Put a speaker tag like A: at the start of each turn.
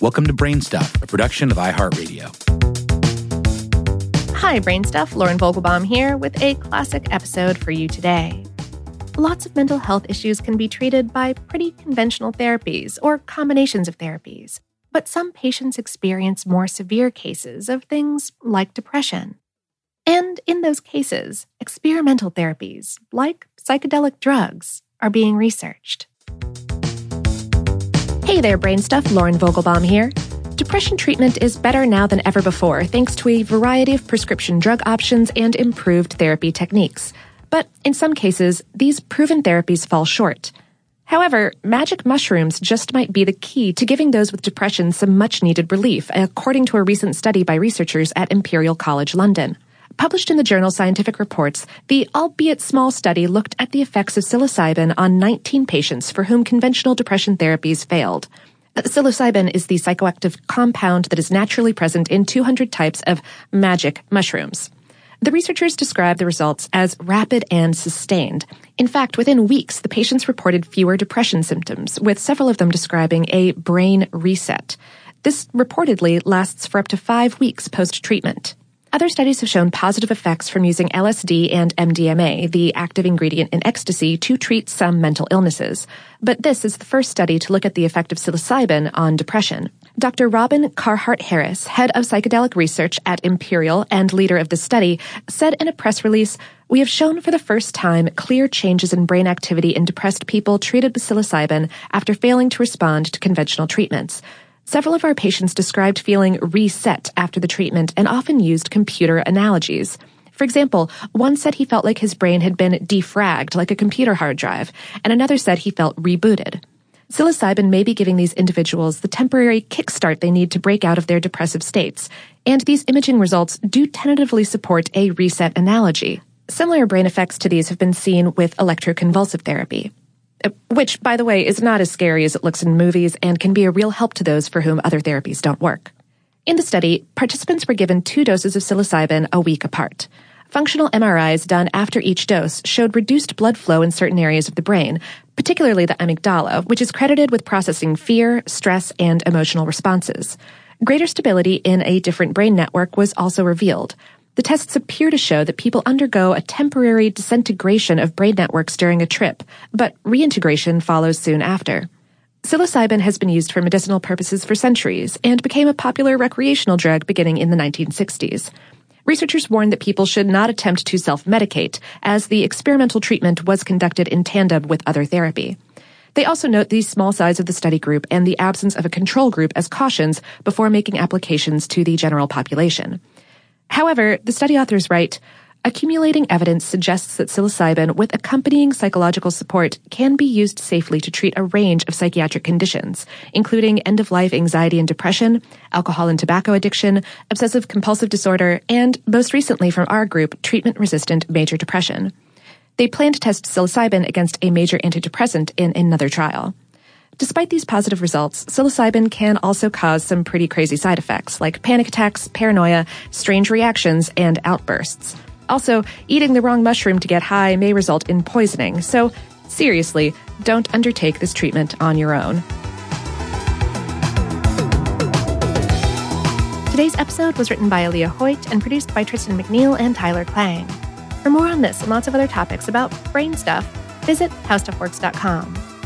A: Welcome to Brain Stuff, a production of iHeartRadio.
B: Hi, Brain Stuff. Lauren Vogelbaum here with a classic episode for you today. Lots of mental health issues can be treated by pretty conventional therapies or combinations of therapies, but some patients experience more severe cases of things like depression. And in those cases, experimental therapies, like psychedelic drugs, are being researched. Hey there, Brain Stuff. Lauren Vogelbaum here. Depression treatment is better now than ever before thanks to a variety of prescription drug options and improved therapy techniques. But in some cases, these proven therapies fall short. However, magic mushrooms just might be the key to giving those with depression some much needed relief, according to a recent study by researchers at Imperial College London. Published in the journal Scientific Reports, the albeit small study looked at the effects of psilocybin on 19 patients for whom conventional depression therapies failed. Uh, psilocybin is the psychoactive compound that is naturally present in 200 types of magic mushrooms. The researchers described the results as rapid and sustained. In fact, within weeks, the patients reported fewer depression symptoms, with several of them describing a brain reset. This reportedly lasts for up to five weeks post treatment. Other studies have shown positive effects from using LSD and MDMA, the active ingredient in ecstasy, to treat some mental illnesses. But this is the first study to look at the effect of psilocybin on depression. Dr. Robin Carhart Harris, head of psychedelic research at Imperial and leader of the study, said in a press release, We have shown for the first time clear changes in brain activity in depressed people treated with psilocybin after failing to respond to conventional treatments. Several of our patients described feeling reset after the treatment and often used computer analogies. For example, one said he felt like his brain had been defragged like a computer hard drive, and another said he felt rebooted. Psilocybin may be giving these individuals the temporary kickstart they need to break out of their depressive states, and these imaging results do tentatively support a reset analogy. Similar brain effects to these have been seen with electroconvulsive therapy which, by the way, is not as scary as it looks in movies and can be a real help to those for whom other therapies don't work. In the study, participants were given two doses of psilocybin a week apart. Functional MRIs done after each dose showed reduced blood flow in certain areas of the brain, particularly the amygdala, which is credited with processing fear, stress, and emotional responses. Greater stability in a different brain network was also revealed, the tests appear to show that people undergo a temporary disintegration of brain networks during a trip, but reintegration follows soon after. Psilocybin has been used for medicinal purposes for centuries and became a popular recreational drug beginning in the 1960s. Researchers warned that people should not attempt to self-medicate, as the experimental treatment was conducted in tandem with other therapy. They also note the small size of the study group and the absence of a control group as cautions before making applications to the general population. However, the study authors write, Accumulating evidence suggests that psilocybin with accompanying psychological support can be used safely to treat a range of psychiatric conditions, including end of life anxiety and depression, alcohol and tobacco addiction, obsessive compulsive disorder, and most recently from our group, treatment resistant major depression. They plan to test psilocybin against a major antidepressant in another trial. Despite these positive results, psilocybin can also cause some pretty crazy side effects like panic attacks, paranoia, strange reactions, and outbursts. Also, eating the wrong mushroom to get high may result in poisoning, so seriously, don't undertake this treatment on your own. Today's episode was written by Alia Hoyt and produced by Tristan McNeil and Tyler Klang. For more on this and lots of other topics about brain stuff, visit howstuffworks.com.